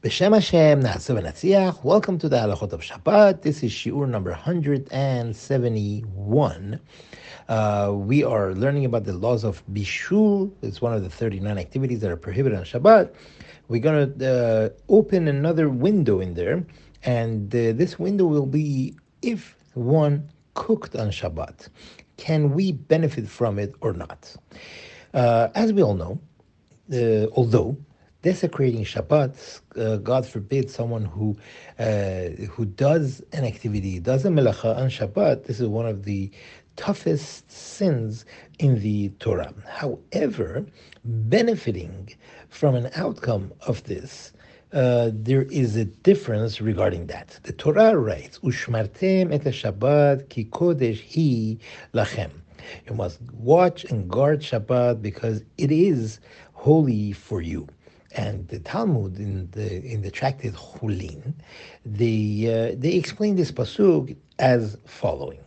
B'Shem Hashem, Na'aseh v'Natziach. Welcome to the Halachot of Shabbat. This is Shiur number 171. Uh, we are learning about the laws of Bishul. It's one of the 39 activities that are prohibited on Shabbat. We're going to uh, open another window in there, and uh, this window will be if one cooked on Shabbat. Can we benefit from it or not? Uh, as we all know, uh, although desecrating Shabbat, uh, God forbid, someone who uh, who does an activity, does a melacha on Shabbat, this is one of the toughest sins in the Torah. However, benefiting from an outcome of this, uh, there is a difference regarding that. The Torah writes, "Ushmartem et Shabbat ki kodesh hi lachem." You must watch and guard Shabbat because it is holy for you. And the Talmud in the in the tractate Chulin, they uh, they explain this pasuk as following: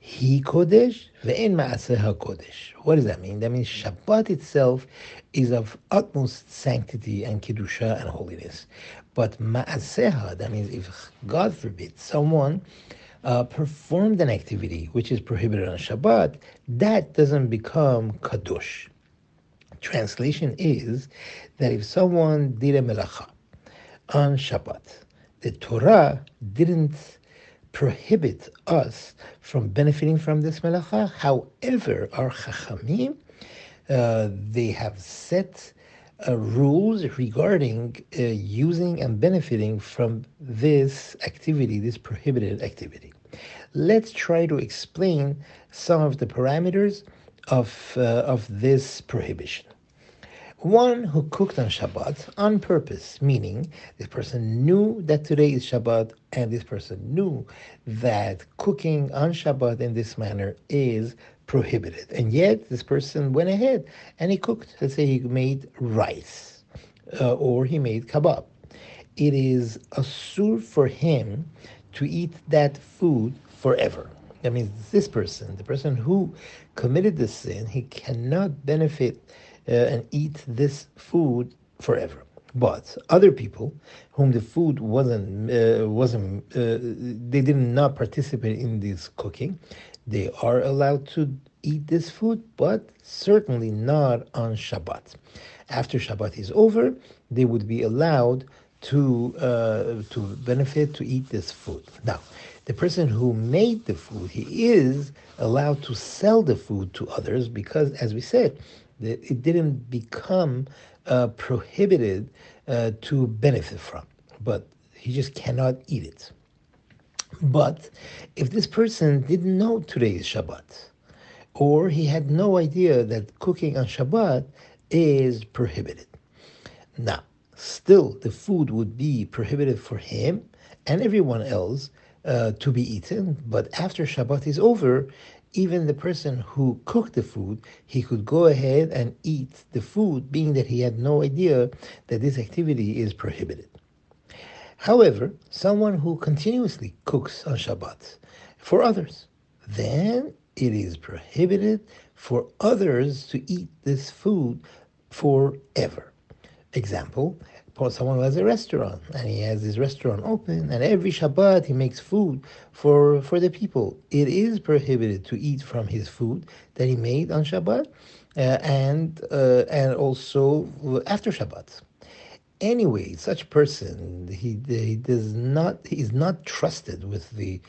He kodesh ve'en ma'aseha kodesh. What does that mean? That means Shabbat itself is of utmost sanctity and kedusha and holiness, but ma'aseha that means if God forbid someone uh, performed an activity which is prohibited on Shabbat, that doesn't become kadosh. Translation is that if someone did a melacha on Shabbat, the Torah didn't prohibit us from benefiting from this melacha. However, our chachamim, uh, they have set uh, rules regarding uh, using and benefiting from this activity, this prohibited activity. Let's try to explain some of the parameters of, uh, of this prohibition. One who cooked on Shabbat on purpose, meaning this person knew that today is Shabbat and this person knew that cooking on Shabbat in this manner is prohibited. And yet this person went ahead and he cooked. Let's say he made rice uh, or he made kebab. It is asur for him to eat that food forever. That means this person, the person who committed this sin, he cannot benefit uh, and eat this food forever. But other people, whom the food wasn't uh, wasn't uh, they did not participate in this cooking, they are allowed to eat this food, but certainly not on Shabbat. After Shabbat is over, they would be allowed to uh, to benefit to eat this food. Now, the person who made the food, he is allowed to sell the food to others because, as we said, it didn't become uh, prohibited uh, to benefit from, but he just cannot eat it. But if this person didn't know today is Shabbat, or he had no idea that cooking on Shabbat is prohibited, now still the food would be prohibited for him and everyone else uh, to be eaten. But after Shabbat is over, even the person who cooked the food, he could go ahead and eat the food, being that he had no idea that this activity is prohibited. However, someone who continuously cooks on Shabbat for others, then it is prohibited for others to eat this food forever. Example, someone who has a restaurant and he has his restaurant open and every Shabbat he makes food for, for the people. It is prohibited to eat from his food that he made on Shabbat uh, and, uh, and also after Shabbat. Anyway, such person, he, he does not, he is not trusted with the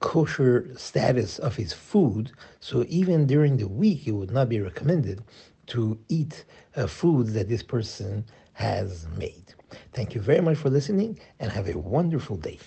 kosher status of his food, so even during the week it would not be recommended to eat uh, foods that this person has made. Thank you very much for listening and have a wonderful day.